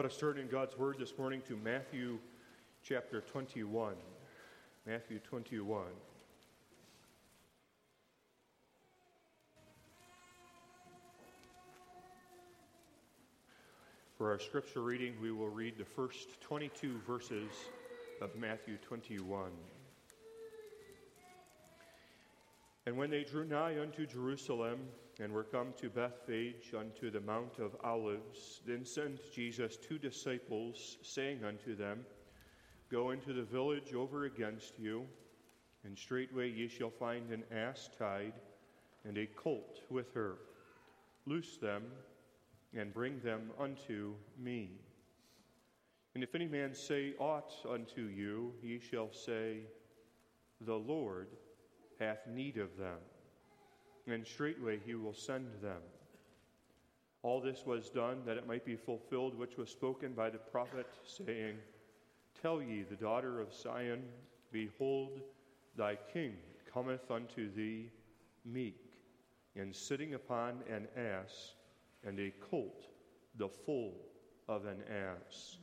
Let us turn in God's Word this morning to Matthew chapter 21. Matthew 21. For our scripture reading, we will read the first 22 verses of Matthew 21. And when they drew nigh unto Jerusalem, and were come to Bethphage unto the Mount of Olives, then sent Jesus two disciples, saying unto them, Go into the village over against you, and straightway ye shall find an ass tied, and a colt with her. Loose them, and bring them unto me. And if any man say aught unto you, ye shall say, The Lord hath need of them and straightway he will send them. All this was done that it might be fulfilled which was spoken by the prophet, saying, Tell ye the daughter of Zion, Behold, thy king cometh unto thee meek, and sitting upon an ass, and a colt, the foal of an ass.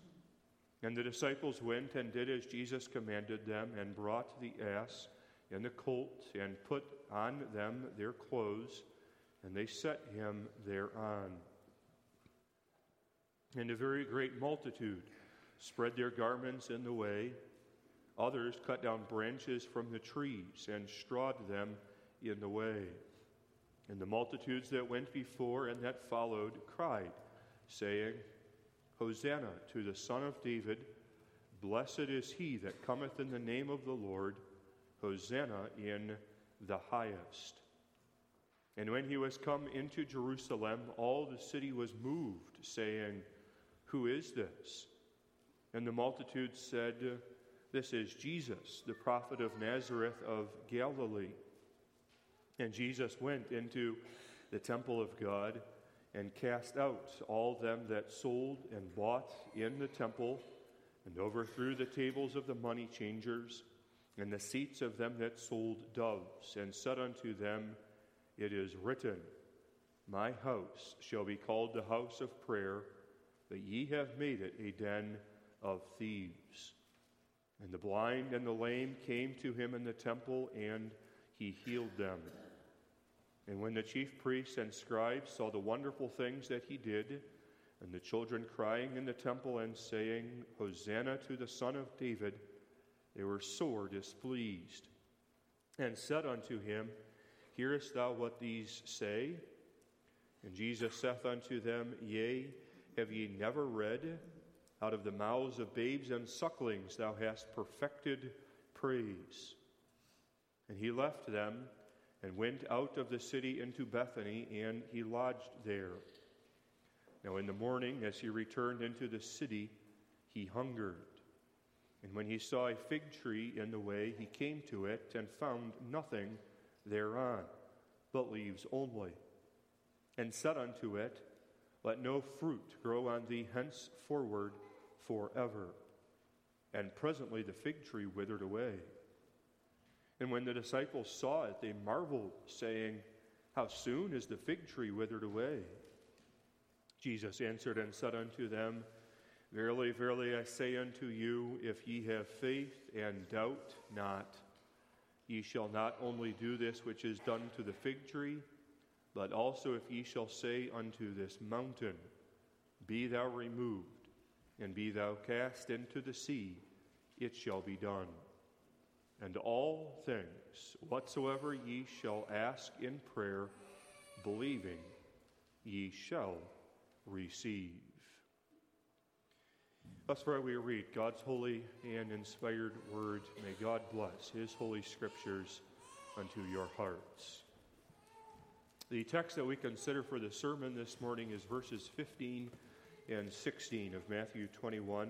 And the disciples went and did as Jesus commanded them, and brought the ass and the colt, and put on them their clothes, and they set him thereon. And a very great multitude spread their garments in the way. Others cut down branches from the trees and strawed them in the way. And the multitudes that went before and that followed cried, saying, Hosanna to the Son of David! Blessed is he that cometh in the name of the Lord! Hosanna in the highest. And when he was come into Jerusalem, all the city was moved, saying, Who is this? And the multitude said, This is Jesus, the prophet of Nazareth of Galilee. And Jesus went into the temple of God and cast out all them that sold and bought in the temple, and overthrew the tables of the money changers and the seats of them that sold doves, and said unto them, It is written, My house shall be called the house of prayer, but ye have made it a den of thieves. And the blind and the lame came to him in the temple, and he healed them. And when the chief priests and scribes saw the wonderful things that he did, and the children crying in the temple and saying, Hosanna to the Son of David, they were sore displeased, and said unto him, Hearest thou what these say? And Jesus saith unto them, Yea, have ye never read, Out of the mouths of babes and sucklings thou hast perfected praise? And he left them and went out of the city into Bethany, and he lodged there. Now in the morning, as he returned into the city, he hungered. And when he saw a fig tree in the way, he came to it and found nothing thereon, but leaves only, and said unto it, Let no fruit grow on thee henceforward forever. And presently the fig tree withered away. And when the disciples saw it, they marveled, saying, How soon is the fig tree withered away? Jesus answered and said unto them, Verily, verily, I say unto you, if ye have faith and doubt not, ye shall not only do this which is done to the fig tree, but also if ye shall say unto this mountain, Be thou removed, and be thou cast into the sea, it shall be done. And all things whatsoever ye shall ask in prayer, believing, ye shall receive. Thus far we read God's holy and inspired word. May God bless his holy scriptures unto your hearts. The text that we consider for the sermon this morning is verses 15 and 16 of Matthew 21.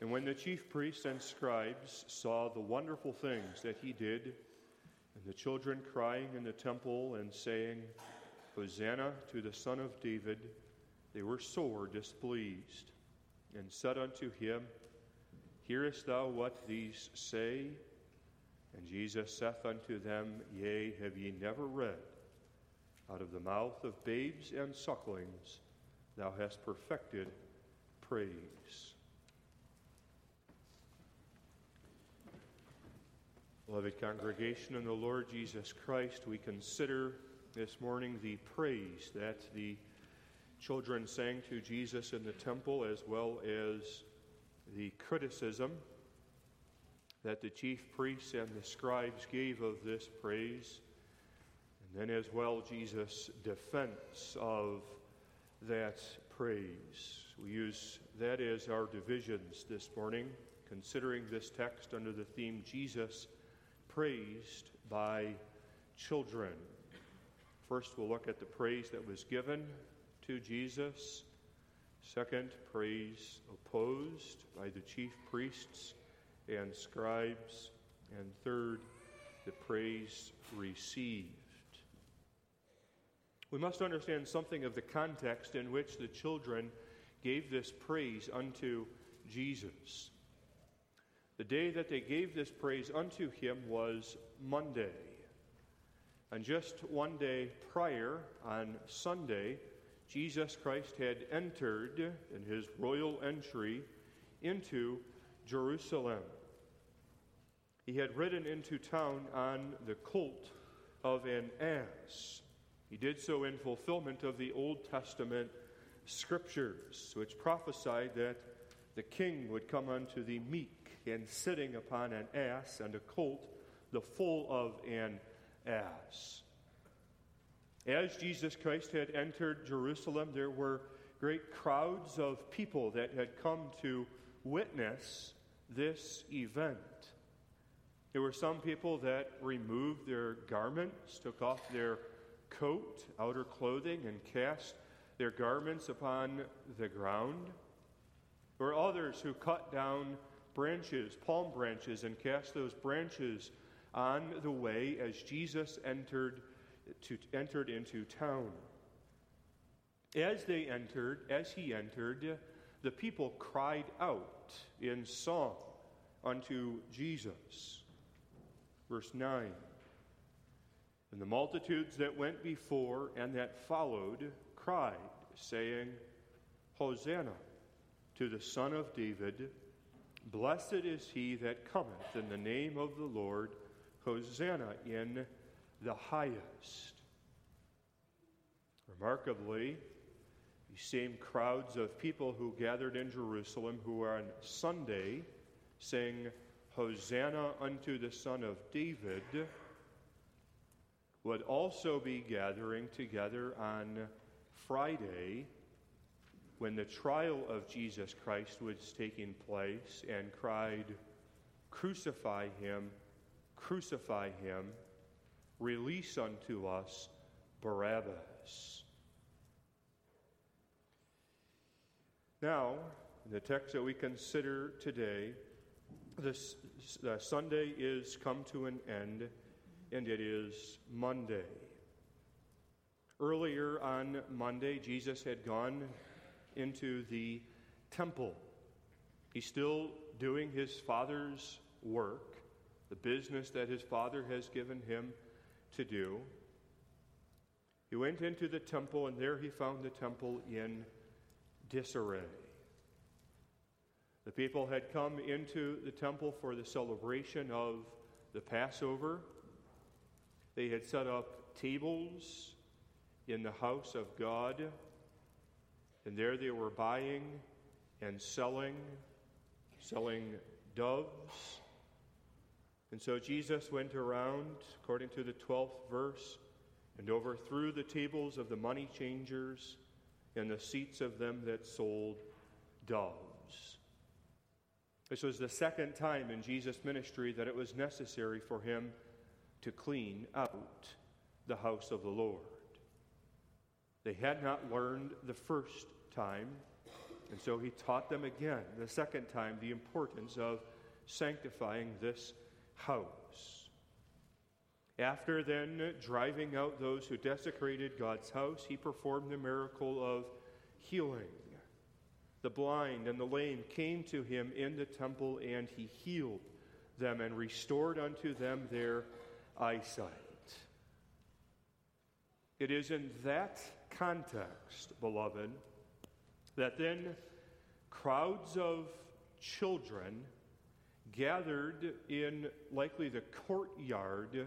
And when the chief priests and scribes saw the wonderful things that he did, and the children crying in the temple and saying, Hosanna to the Son of David, they were sore displeased, and said unto him, Hearest thou what these say? And Jesus saith unto them, Yea, have ye never read, Out of the mouth of babes and sucklings thou hast perfected praise. Beloved congregation in the Lord Jesus Christ, we consider this morning the praise that the children sang to Jesus in the temple, as well as the criticism that the chief priests and the scribes gave of this praise, and then as well Jesus' defense of that praise. We use that as our divisions this morning, considering this text under the theme Jesus praised by children. First, we'll look at the praise that was given to Jesus. Second, praise opposed by the chief priests and scribes. And third, the praise received. We must understand something of the context in which the children gave this praise unto Jesus. The day that they gave this praise unto him was Monday. And just one day prior, on Sunday, Jesus Christ had entered in his royal entry into Jerusalem. He had ridden into town on the colt of an ass. He did so in fulfillment of the Old Testament scriptures, which prophesied that the king would come unto the meek and sitting upon an ass and a colt, the foal of an ass. As Jesus Christ had entered Jerusalem, there were great crowds of people that had come to witness this event. There were some people that removed their garments, took off their coat, outer clothing, and cast their garments upon the ground. There were others who cut down branches, palm branches, and cast those branches on the way as Jesus entered, to, entered into town. As they entered, as he entered, the people cried out in song unto Jesus. Verse 9. And the multitudes that went before and that followed cried, saying, Hosanna to the Son of David. Blessed is he that cometh in the name of the Lord. Hosanna in the highest. Remarkably, these same crowds of people who gathered in Jerusalem who on Sunday sing Hosanna unto the Son of David would also be gathering together on Friday when the trial of Jesus Christ was taking place and cried, Crucify him, crucify him, release unto us Barabbas. Now, in the text that we consider today, this uh, Sunday is come to an end, and it is Monday. Earlier on Monday, Jesus had gone into the temple. He's still doing his father's work, the business that his father has given him to do. He went into the temple, and there he found the temple in disarray. The people had come into the temple for the celebration of the Passover. They had set up tables in the house of God, and there they were buying and selling, selling doves. And so Jesus went around, according to the 12th verse, and overthrew the tables of the money changers and the seats of them that sold doves. This was the second time in Jesus' ministry that it was necessary for him to clean out the house of the Lord. They had not learned the first time, and so he taught them again, the second time, the importance of sanctifying this house. After then driving out those who desecrated God's house, he performed the miracle of healing. The blind and the lame came to him in the temple, and he healed them and restored unto them their eyesight. It is in that context, beloved, that then crowds of children gathered in likely the courtyard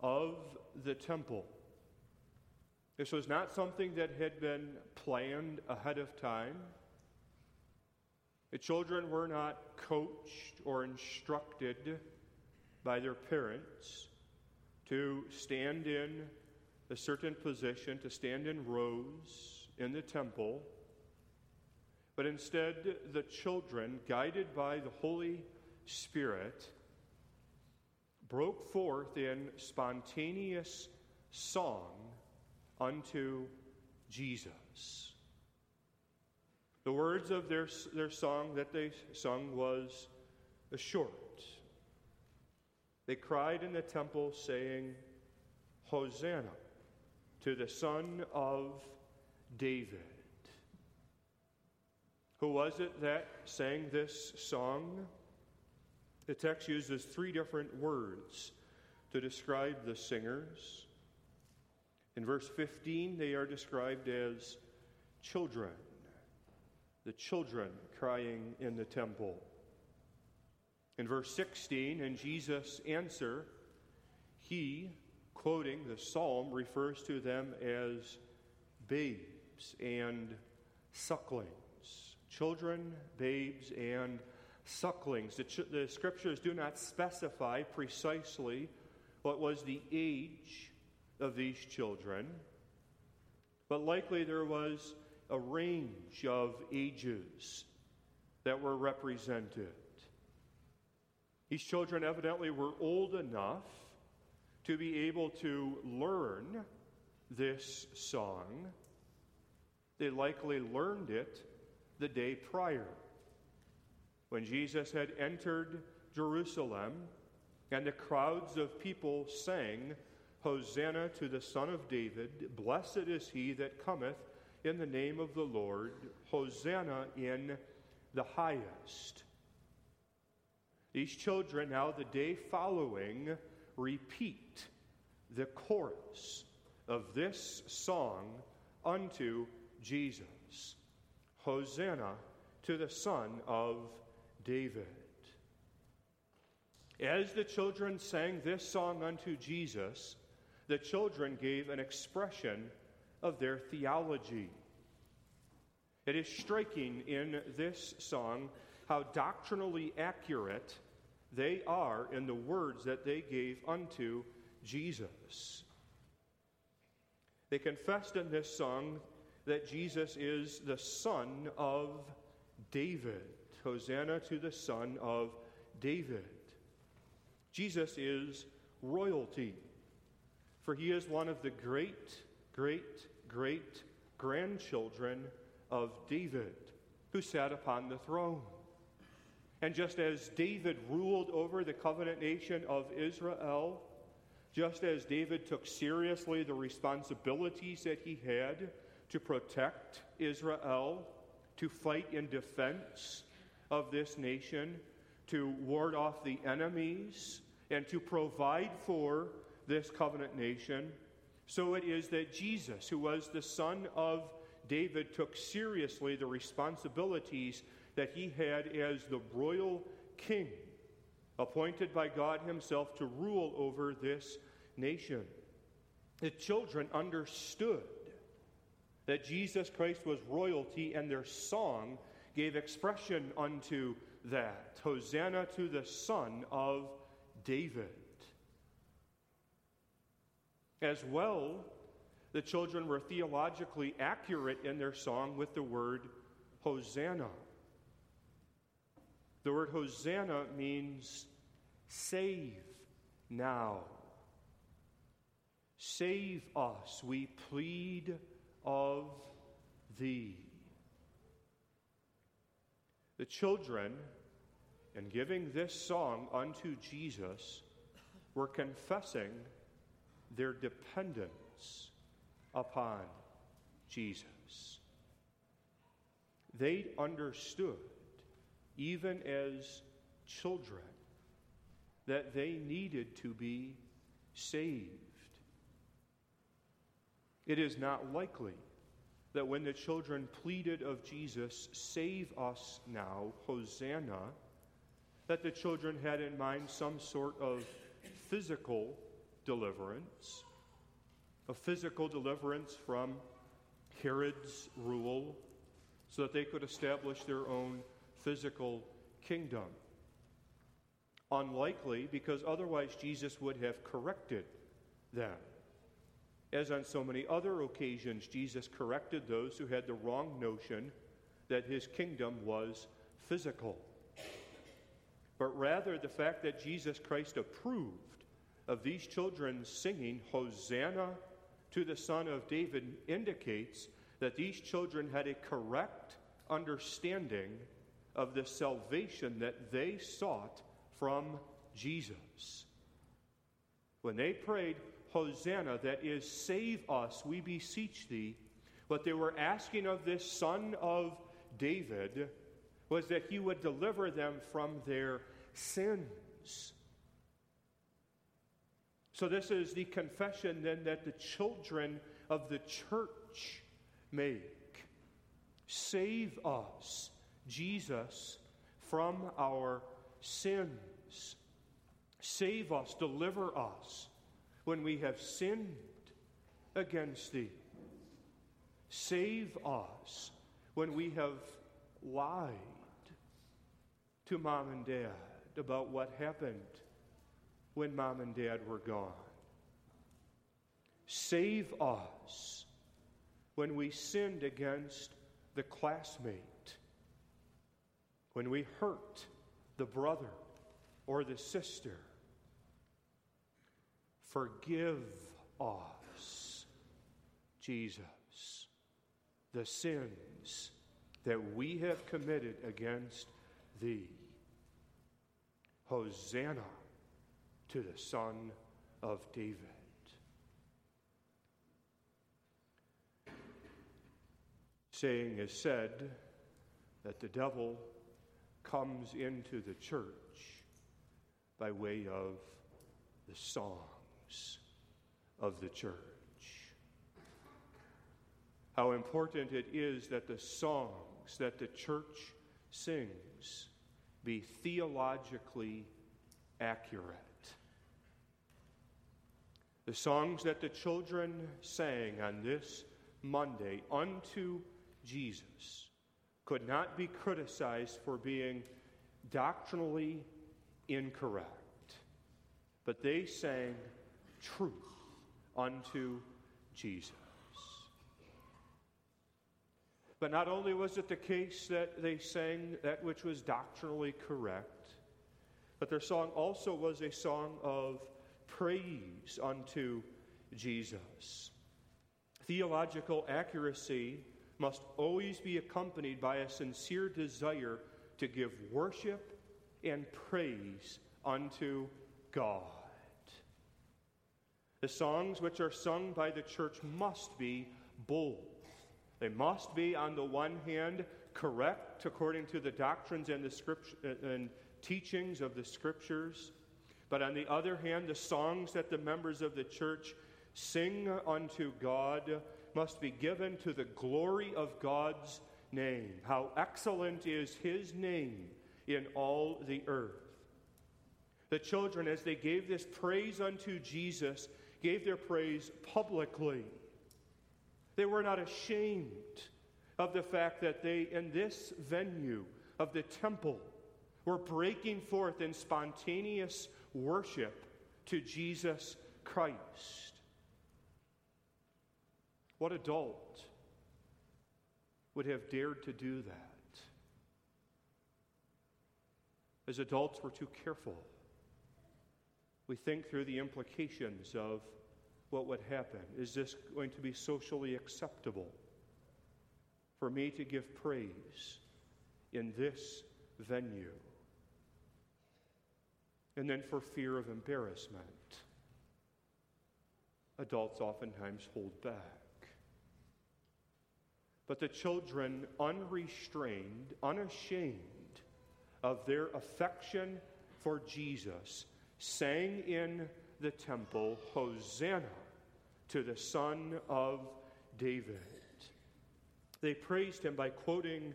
of the temple. This was not something that had been planned ahead of time. The children were not coached or instructed by their parents to stand in a certain position, to stand in rows in the temple. But instead, the children, guided by the Holy Spirit, broke forth in spontaneous song unto Jesus. The words of their, their song that they sung was short. They cried in the temple, saying, Hosanna to the Son of David. Who was it that sang this song? The text uses three different words to describe the singers. In verse 15, they are described as children, the children crying in the temple. In verse 16, in Jesus' answer, he, quoting the psalm, refers to them as babes and sucklings. Children, babes, and sucklings. The, ch- the scriptures do not specify precisely what was the age of these children, but likely there was a range of ages that were represented. These children evidently were old enough to be able to learn this song. They likely learned it the day prior. When Jesus had entered Jerusalem and the crowds of people sang, Hosanna to the Son of David, blessed is he that cometh in the name of the Lord, Hosanna in the highest. These children, now the day following, repeat the chorus of this song unto Jesus Hosanna to the Son of David. As the children sang this song unto Jesus, the children gave an expression of their theology. It is striking in this song how doctrinally accurate they are in the words that they gave unto Jesus. They confessed in this song that Jesus is the Son of David. Hosanna to the Son of David. Jesus is royalty, for he is one of the great, great, great grandchildren of David who sat upon the throne. And just as David ruled over the covenant nation of Israel, just as David took seriously the responsibilities that he had to protect Israel, to fight in defense of this nation, to ward off the enemies, and to provide for this covenant nation, so it is that Jesus, who was the son of David, took seriously the responsibilities that he had as the royal king, appointed by God Himself to rule over this nation. The children understood that Jesus Christ was royalty, and their song gave expression unto that. Hosanna to the Son of David. As well, the children were theologically accurate in their song with the word Hosanna. The word Hosanna means save now. Save us, we plead of thee. The children, in giving this song unto Jesus, were confessing their dependence upon Jesus. They understood even as children, that they needed to be saved. It is not likely that when the children pleaded of Jesus, Save us now, Hosanna, that the children had in mind some sort of physical deliverance, a physical deliverance from Herod's rule, so that they could establish their own physical kingdom. Unlikely, because otherwise Jesus would have corrected them. As on so many other occasions, Jesus corrected those who had the wrong notion that his kingdom was physical. But rather, the fact that Jesus Christ approved of these children singing Hosanna to the Son of David indicates that these children had a correct understanding of the salvation that they sought from Jesus. When they prayed, Hosanna, that is, save us, we beseech thee, what they were asking of this son of David was that he would deliver them from their sins. So, this is the confession then that the children of the church make. Save us, Jesus, from our sins. Save us, deliver us when we have sinned against thee. Save us when we have lied to mom and dad about what happened when mom and dad were gone. Save us when we sinned against the classmate, when we hurt the brother or the sister Forgive us, Jesus, the sins that we have committed against thee. Hosanna to the Son of David. Saying is said that the devil comes into the church by way of the song of the church. How important it is that the songs that the church sings be theologically accurate. The songs that the children sang on this Monday unto Jesus could not be criticized for being doctrinally incorrect, but they sang truth unto Jesus. But not only was it the case that they sang that which was doctrinally correct, but their song also was a song of praise unto Jesus. Theological accuracy must always be accompanied by a sincere desire to give worship and praise unto God. The songs which are sung by the church must be bold. They must be, on the one hand, correct according to the doctrines and the script- uh, and teachings of the scriptures. But on the other hand, the songs that the members of the church sing unto God must be given to the glory of God's name. How excellent is his name in all the earth. The children, as they gave this praise unto Jesus, gave their praise publicly. They were not ashamed of the fact that they, in this venue of the temple, were breaking forth in spontaneous worship to Jesus Christ. What adult would have dared to do that? As adults, we're too careful we think through the implications of what would happen. Is this going to be socially acceptable for me to give praise in this venue? And then for fear of embarrassment, adults oftentimes hold back. But the children, unrestrained, unashamed of their affection for Jesus, sang in the temple, Hosanna to the Son of David. They praised him by quoting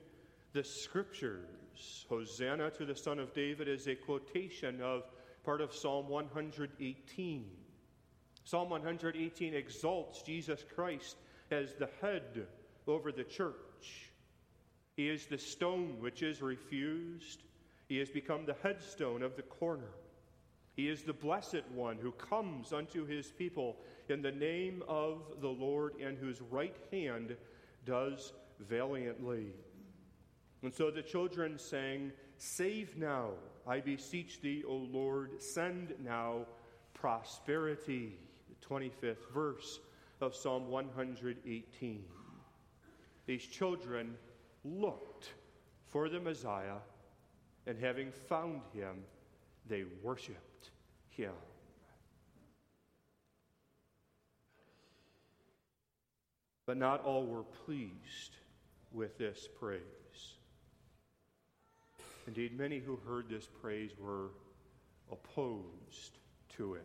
the scriptures. Hosanna to the Son of David is a quotation of part of Psalm 118. Psalm 118 exalts Jesus Christ as the head over the church. He is the stone which is refused. He has become the headstone of the corner. He is the blessed one who comes unto his people in the name of the Lord and whose right hand does valiantly. And so the children sang, Save now, I beseech thee, O Lord, send now prosperity. The 25th verse of Psalm 118. These children looked for the Messiah, and having found him, they worshiped him. But not all were pleased with this praise. Indeed, many who heard this praise were opposed to it.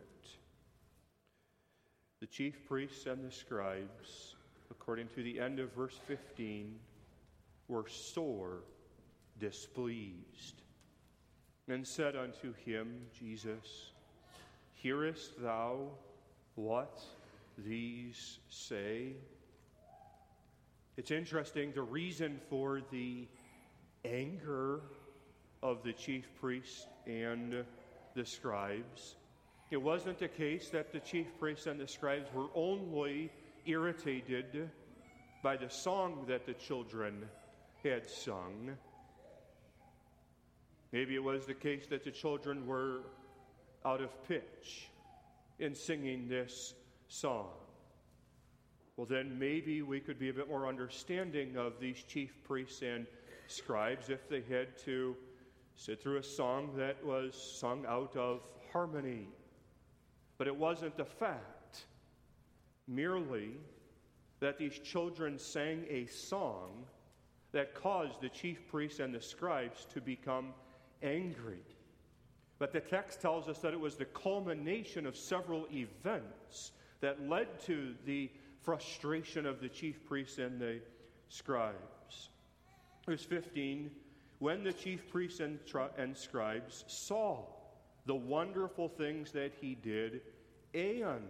The chief priests and the scribes, according to the end of verse 15, were sore displeased and said unto him, Jesus, Hearest thou what these say? It's interesting, the reason for the anger of the chief priests and the scribes. It wasn't the case that the chief priests and the scribes were only irritated by the song that the children had sung. Maybe it was the case that the children were out of pitch in singing this song. Well, then maybe we could be a bit more understanding of these chief priests and scribes if they had to sit through a song that was sung out of harmony. But it wasn't the fact merely that these children sang a song that caused the chief priests and the scribes to become angry. But the text tells us that it was the culmination of several events that led to the frustration of the chief priests and the scribes. Verse 15 When the chief priests and, and scribes saw the wonderful things that he did, and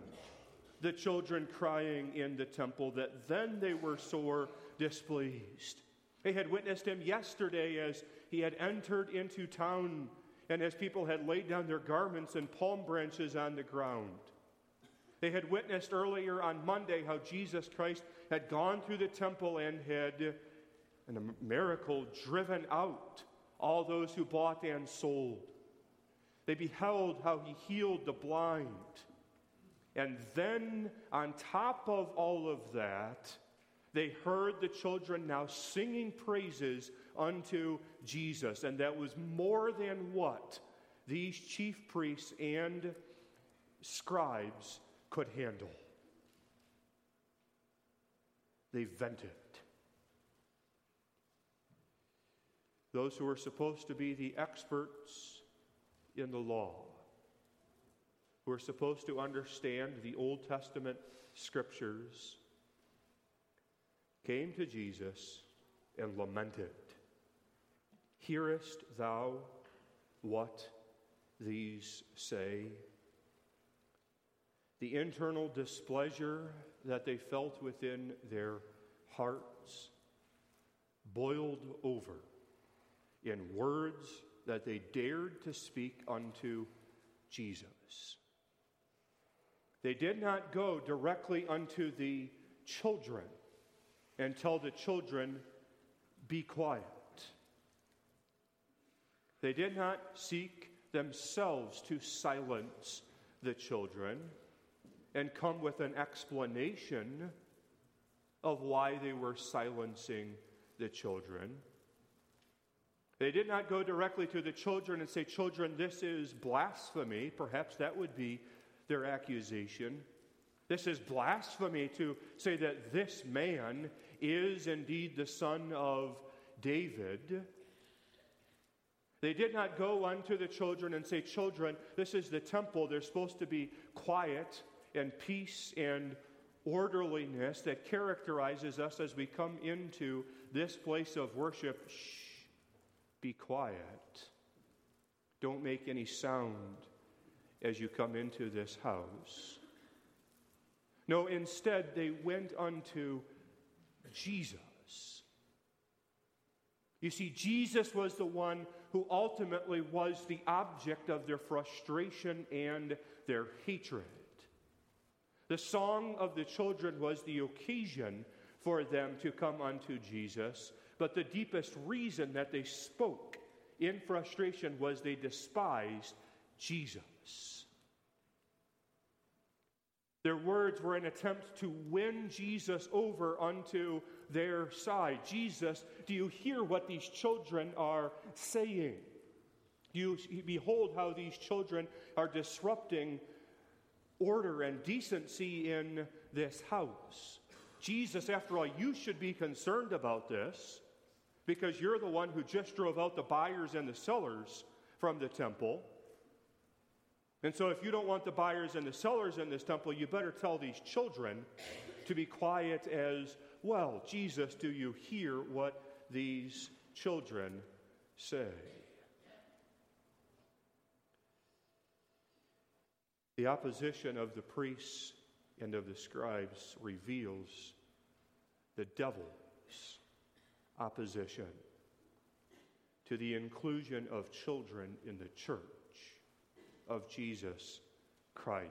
the children crying in the temple, that then they were sore displeased. They had witnessed him yesterday as he had entered into town and as people had laid down their garments and palm branches on the ground. They had witnessed earlier on Monday how Jesus Christ had gone through the temple and had, in a miracle, driven out all those who bought and sold. They beheld how he healed the blind. And then, on top of all of that, they heard the children now singing praises unto Jesus. And that was more than what these chief priests and scribes could handle. They vented. Those who were supposed to be the experts in the law, who were supposed to understand the Old Testament scriptures, came to Jesus and lamented Hearest thou what these say? The internal displeasure that they felt within their hearts boiled over in words that they dared to speak unto Jesus. They did not go directly unto the children and tell the children, Be quiet. They did not seek themselves to silence the children and come with an explanation of why they were silencing the children. They did not go directly to the children and say, Children, this is blasphemy. Perhaps that would be their accusation. This is blasphemy to say that this man is indeed the son of David. They did not go unto the children and say, Children, this is the temple. There's supposed to be quiet and peace and orderliness that characterizes us as we come into this place of worship. Shh, be quiet. Don't make any sound as you come into this house. No, instead, they went unto Jesus. You see, Jesus was the one who ultimately was the object of their frustration and their hatred. The song of the children was the occasion for them to come unto Jesus, but the deepest reason that they spoke in frustration was they despised Jesus. Their words were an attempt to win Jesus over unto their side. Jesus, do you hear what these children are saying? Do you behold how these children are disrupting order and decency in this house? Jesus, after all, you should be concerned about this because you're the one who just drove out the buyers and the sellers from the temple. And so, if you don't want the buyers and the sellers in this temple, you better tell these children to be quiet as well. Jesus, do you hear what these children say? The opposition of the priests and of the scribes reveals the devil's opposition to the inclusion of children in the church of Jesus Christ.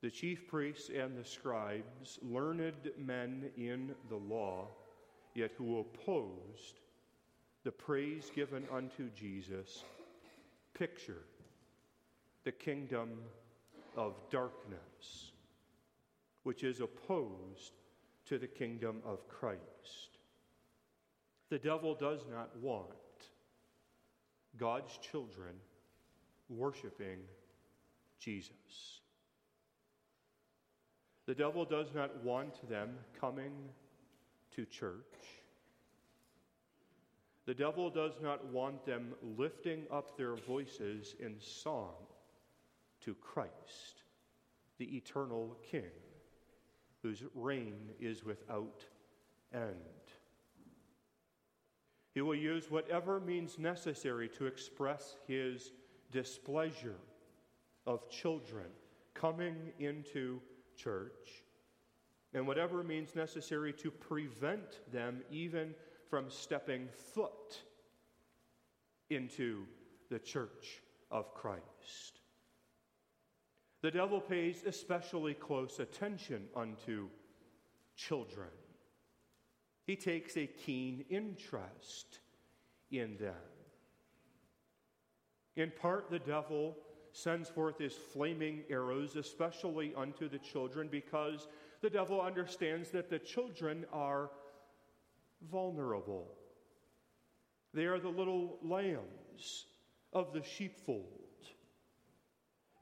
The chief priests and the scribes, learned men in the law, yet who opposed the praise given unto Jesus, picture the kingdom of darkness, which is opposed to the kingdom of Christ. The devil does not want God's children worshiping Jesus. The devil does not want them coming to church. The devil does not want them lifting up their voices in song to Christ, the eternal King, whose reign is without end. He will use whatever means necessary to express his displeasure of children coming into church, and whatever means necessary to prevent them even from stepping foot into the church of Christ. The devil pays especially close attention unto children. He takes a keen interest in them. In part, the devil sends forth his flaming arrows, especially unto the children, because the devil understands that the children are vulnerable. They are the little lambs of the sheepfold.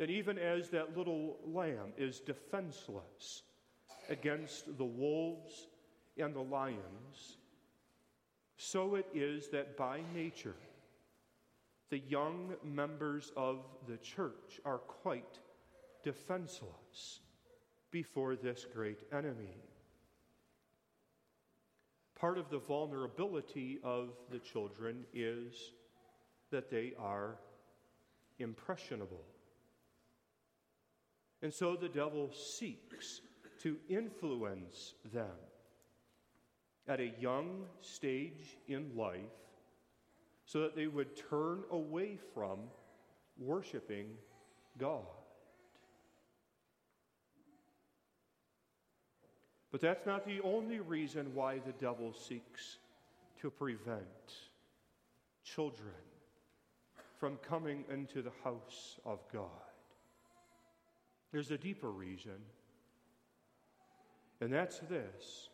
And even as that little lamb is defenseless against the wolves and the lions, so it is that by nature, the young members of the church are quite defenseless before this great enemy. Part of the vulnerability of the children is that they are impressionable. And so the devil seeks to influence them at a young stage in life so that they would turn away from worshiping God. But that's not the only reason why the devil seeks to prevent children from coming into the house of God. There's a deeper reason, and that's this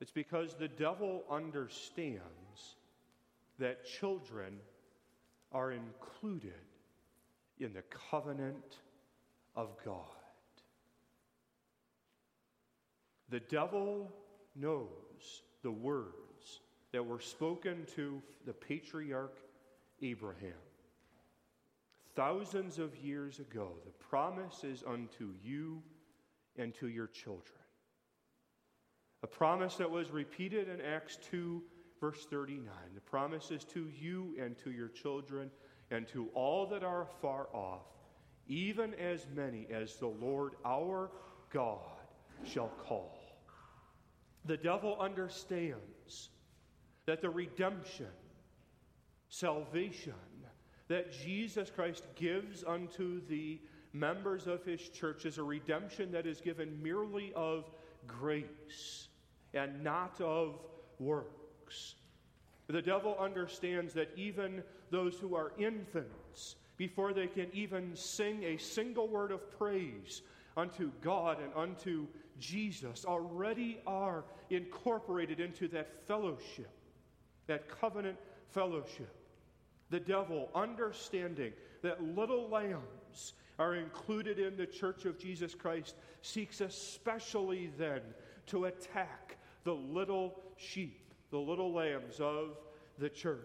it's because the devil understands that children are included in the covenant of God. The devil knows the words that were spoken to the patriarch Abraham thousands of years ago, the promise is unto you and to your children. A promise that was repeated in Acts 2, verse 39. The promise is to you and to your children and to all that are far off, even as many as the Lord our God shall call. The devil understands that the redemption, salvation that Jesus Christ gives unto the members of his church is a redemption that is given merely of grace and not of works. The devil understands that even those who are infants, before they can even sing a single word of praise unto God and unto Jesus, already are incorporated into that fellowship, that covenant fellowship. The devil, understanding that little lambs are included in the church of Jesus Christ, seeks especially then to attack the little sheep, the little lambs of the church.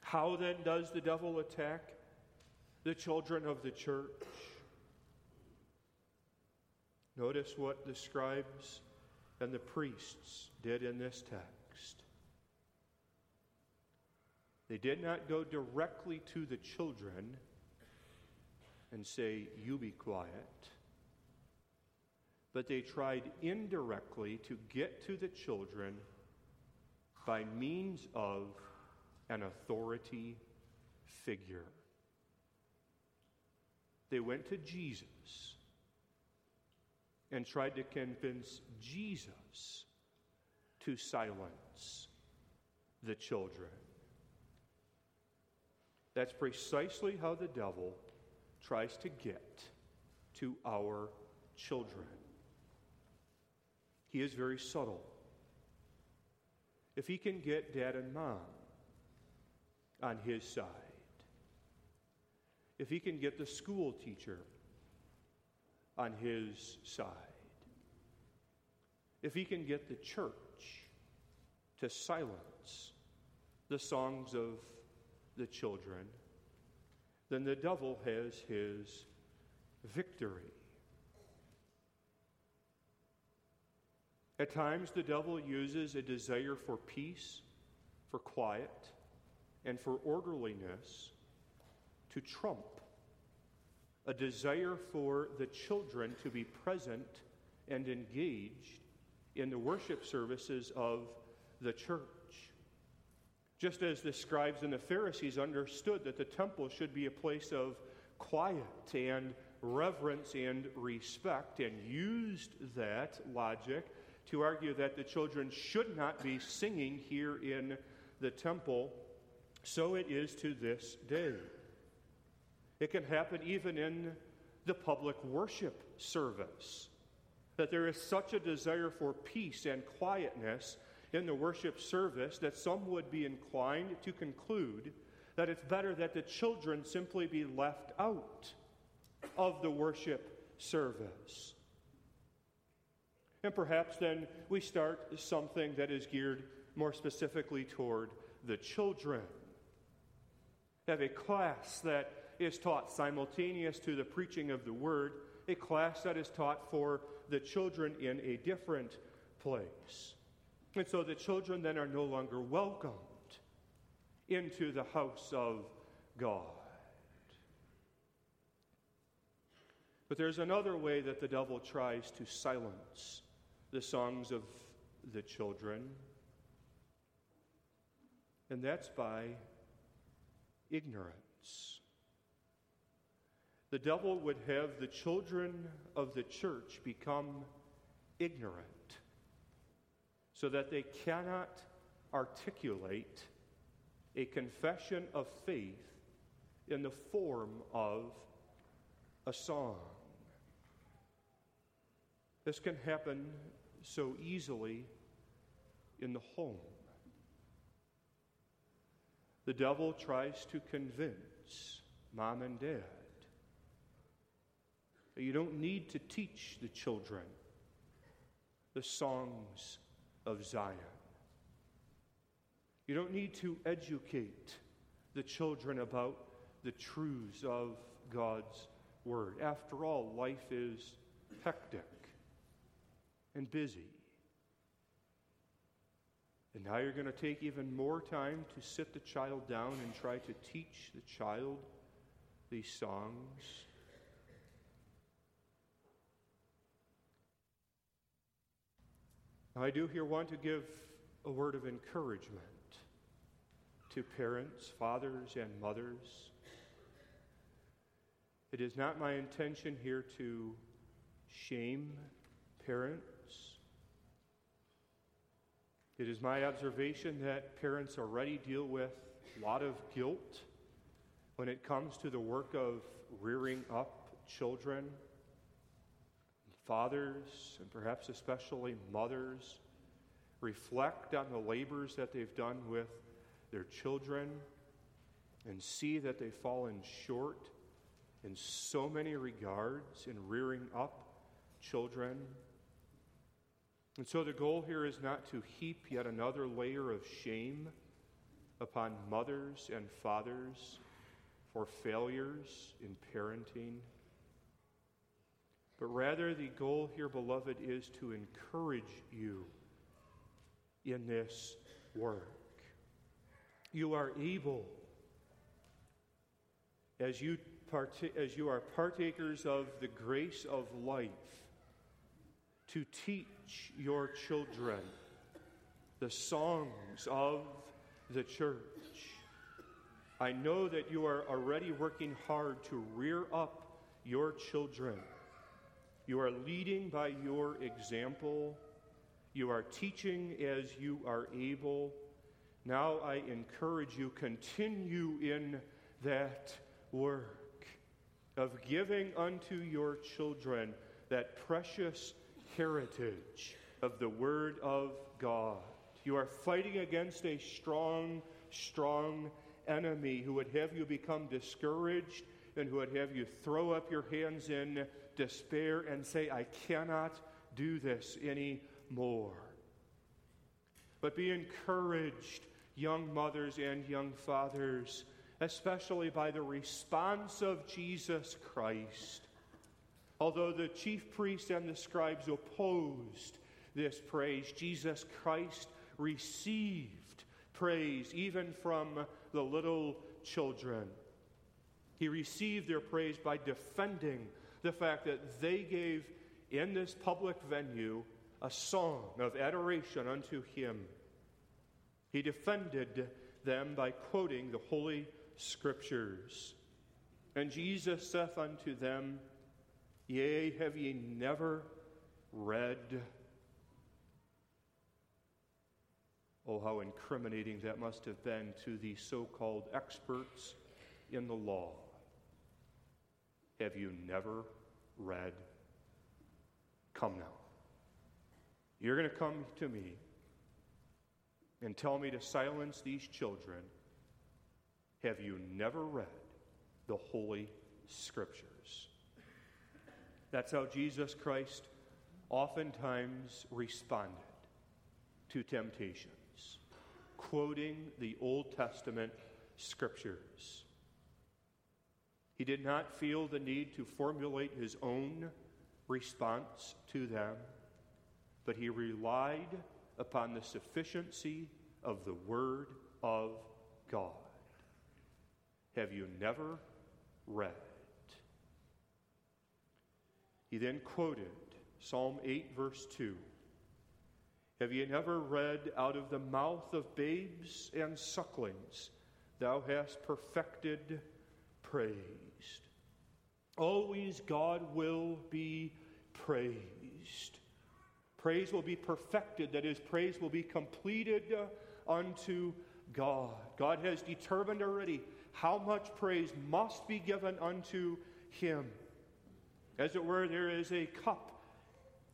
How then does the devil attack the children of the church? Notice what the scribes and the priests did in this text. They did not go directly to the children and say, You be quiet. But they tried indirectly to get to the children by means of an authority figure. They went to Jesus and tried to convince Jesus to silence the children. That's precisely how the devil tries to get to our children. He is very subtle. If he can get dad and mom on his side, if he can get the school teacher on his side, if he can get the church to silence the songs of the children, then the devil has his victory. At times, the devil uses a desire for peace, for quiet, and for orderliness to trump a desire for the children to be present and engaged in the worship services of the church. Just as the scribes and the Pharisees understood that the temple should be a place of quiet and reverence and respect, and used that logic to argue that the children should not be singing here in the temple, so it is to this day. It can happen even in the public worship service. That there is such a desire for peace and quietness in the worship service that some would be inclined to conclude that it's better that the children simply be left out of the worship service. And perhaps then we start something that is geared more specifically toward the children. Have a class that is taught simultaneous to the preaching of the word, a class that is taught for the children in a different place. And so the children then are no longer welcomed into the house of God. But there's another way that the devil tries to silence the songs of the children, and that's by ignorance. The devil would have the children of the church become ignorant so that they cannot articulate a confession of faith in the form of a song. This can happen so easily in the home. The devil tries to convince mom and dad that you don't need to teach the children the songs of Zion. You don't need to educate the children about the truths of God's Word. After all, life is hectic and busy. And now you're going to take even more time to sit the child down and try to teach the child these songs. I do here want to give a word of encouragement to parents, fathers, and mothers. It is not my intention here to shame parents. It is my observation that parents already deal with a lot of guilt when it comes to the work of rearing up children. Fathers, and perhaps especially mothers, reflect on the labors that they've done with their children and see that they've fallen short in so many regards in rearing up children. And so the goal here is not to heap yet another layer of shame upon mothers and fathers for failures in parenting. But rather, the goal here, beloved, is to encourage you in this work. You are able, as you, part- as you are partakers of the grace of life, to teach your children the songs of the church. I know that you are already working hard to rear up your children. You are leading by your example. You are teaching as you are able. Now I encourage you, continue in that work of giving unto your children that precious heritage of the Word of God. You are fighting against a strong, strong enemy who would have you become discouraged and who would have you throw up your hands in despair and say, I cannot do this anymore. But be encouraged, young mothers and young fathers, especially by the response of Jesus Christ. Although the chief priests and the scribes opposed this praise, Jesus Christ received praise even from the little children. He received their praise by defending the fact that they gave in this public venue a song of adoration unto him. He defended them by quoting the Holy Scriptures. And Jesus saith unto them, Yea, have ye never read? Oh, how incriminating that must have been to the so called experts in the law. Have you never read? Come now. You're going to come to me and tell me to silence these children. Have you never read the Holy Scriptures? That's how Jesus Christ oftentimes responded to temptations, quoting the Old Testament Scriptures. He did not feel the need to formulate his own response to them, but he relied upon the sufficiency of the Word of God. Have you never read? He then quoted Psalm 8, verse 2. Have ye never read, Out of the mouth of babes and sucklings, thou hast perfected praised. Always God will be praised. Praise will be perfected, that is, praise will be completed uh, unto God. God has determined already how much praise must be given unto Him. As it were, there is a cup,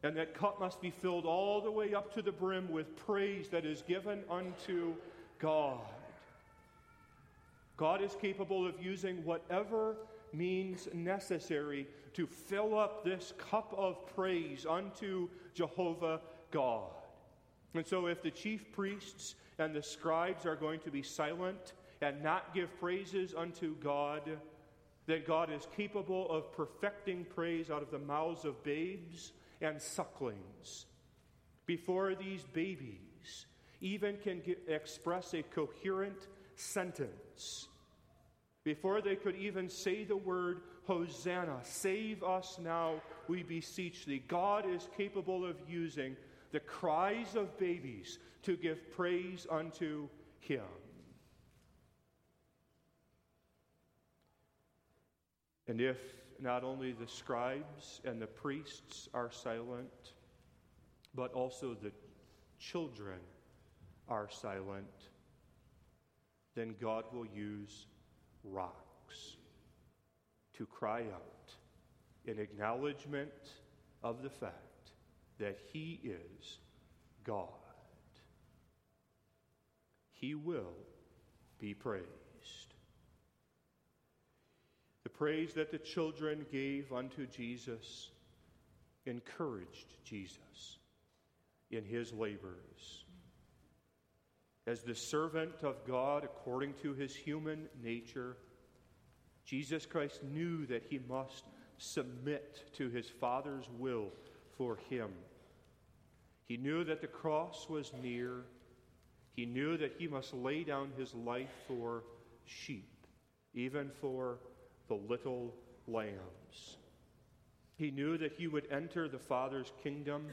and that cup must be filled all the way up to the brim with praise that is given unto God. God is capable of using whatever means necessary to fill up this cup of praise unto Jehovah God. And so, if the chief priests and the scribes are going to be silent and not give praises unto God, then God is capable of perfecting praise out of the mouths of babes and sucklings. Before these babies even can get, express a coherent sentence, before they could even say the word Hosanna, save us now, we beseech thee, God is capable of using the cries of babies to give praise unto him. And if not only the scribes and the priests are silent, but also the children are silent, then God will use rocks to cry out in acknowledgement of the fact that He is God. He will be praised. Praise that the children gave unto Jesus encouraged Jesus in his labors. As the servant of God according to his human nature, Jesus Christ knew that he must submit to his Father's will for him. He knew that the cross was near. He knew that he must lay down his life for sheep, even for the little lambs. He knew that he would enter the Father's kingdom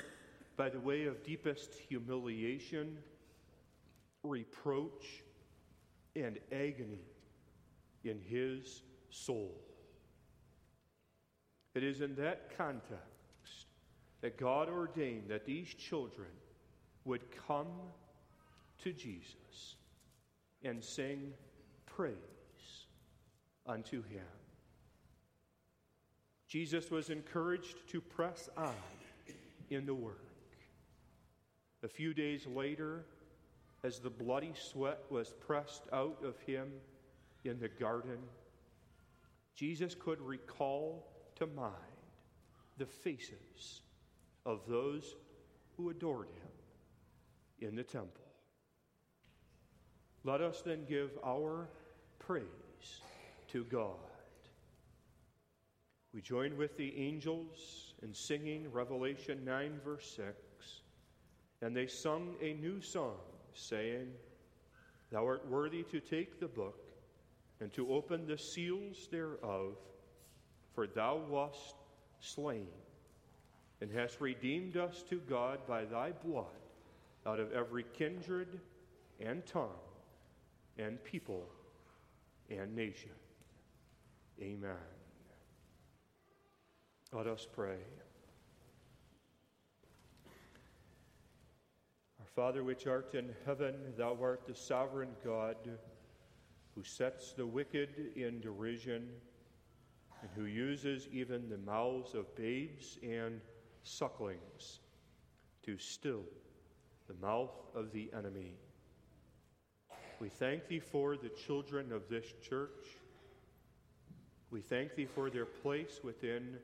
by the way of deepest humiliation, reproach, and agony in his soul. It is in that context that God ordained that these children would come to Jesus and sing praise unto him. Jesus was encouraged to press on in the work. A few days later, as the bloody sweat was pressed out of him in the garden, Jesus could recall to mind the faces of those who adored him in the temple. Let us then give our praise to God. We join with the angels in singing Revelation 9, verse 6. And they sung a new song, saying, Thou art worthy to take the book and to open the seals thereof, for thou wast slain and hast redeemed us to God by thy blood out of every kindred and tongue and people and nation. Amen. Let us pray. Our Father, which art in heaven, thou art the sovereign God who sets the wicked in derision and who uses even the mouths of babes and sucklings to still the mouth of the enemy. We thank thee for the children of this church. We thank thee for their place within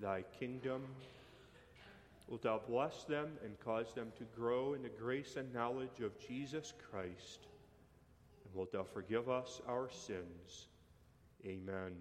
thy kingdom. Wilt thou bless them and cause them to grow in the grace and knowledge of Jesus Christ? And wilt thou forgive us our sins? Amen.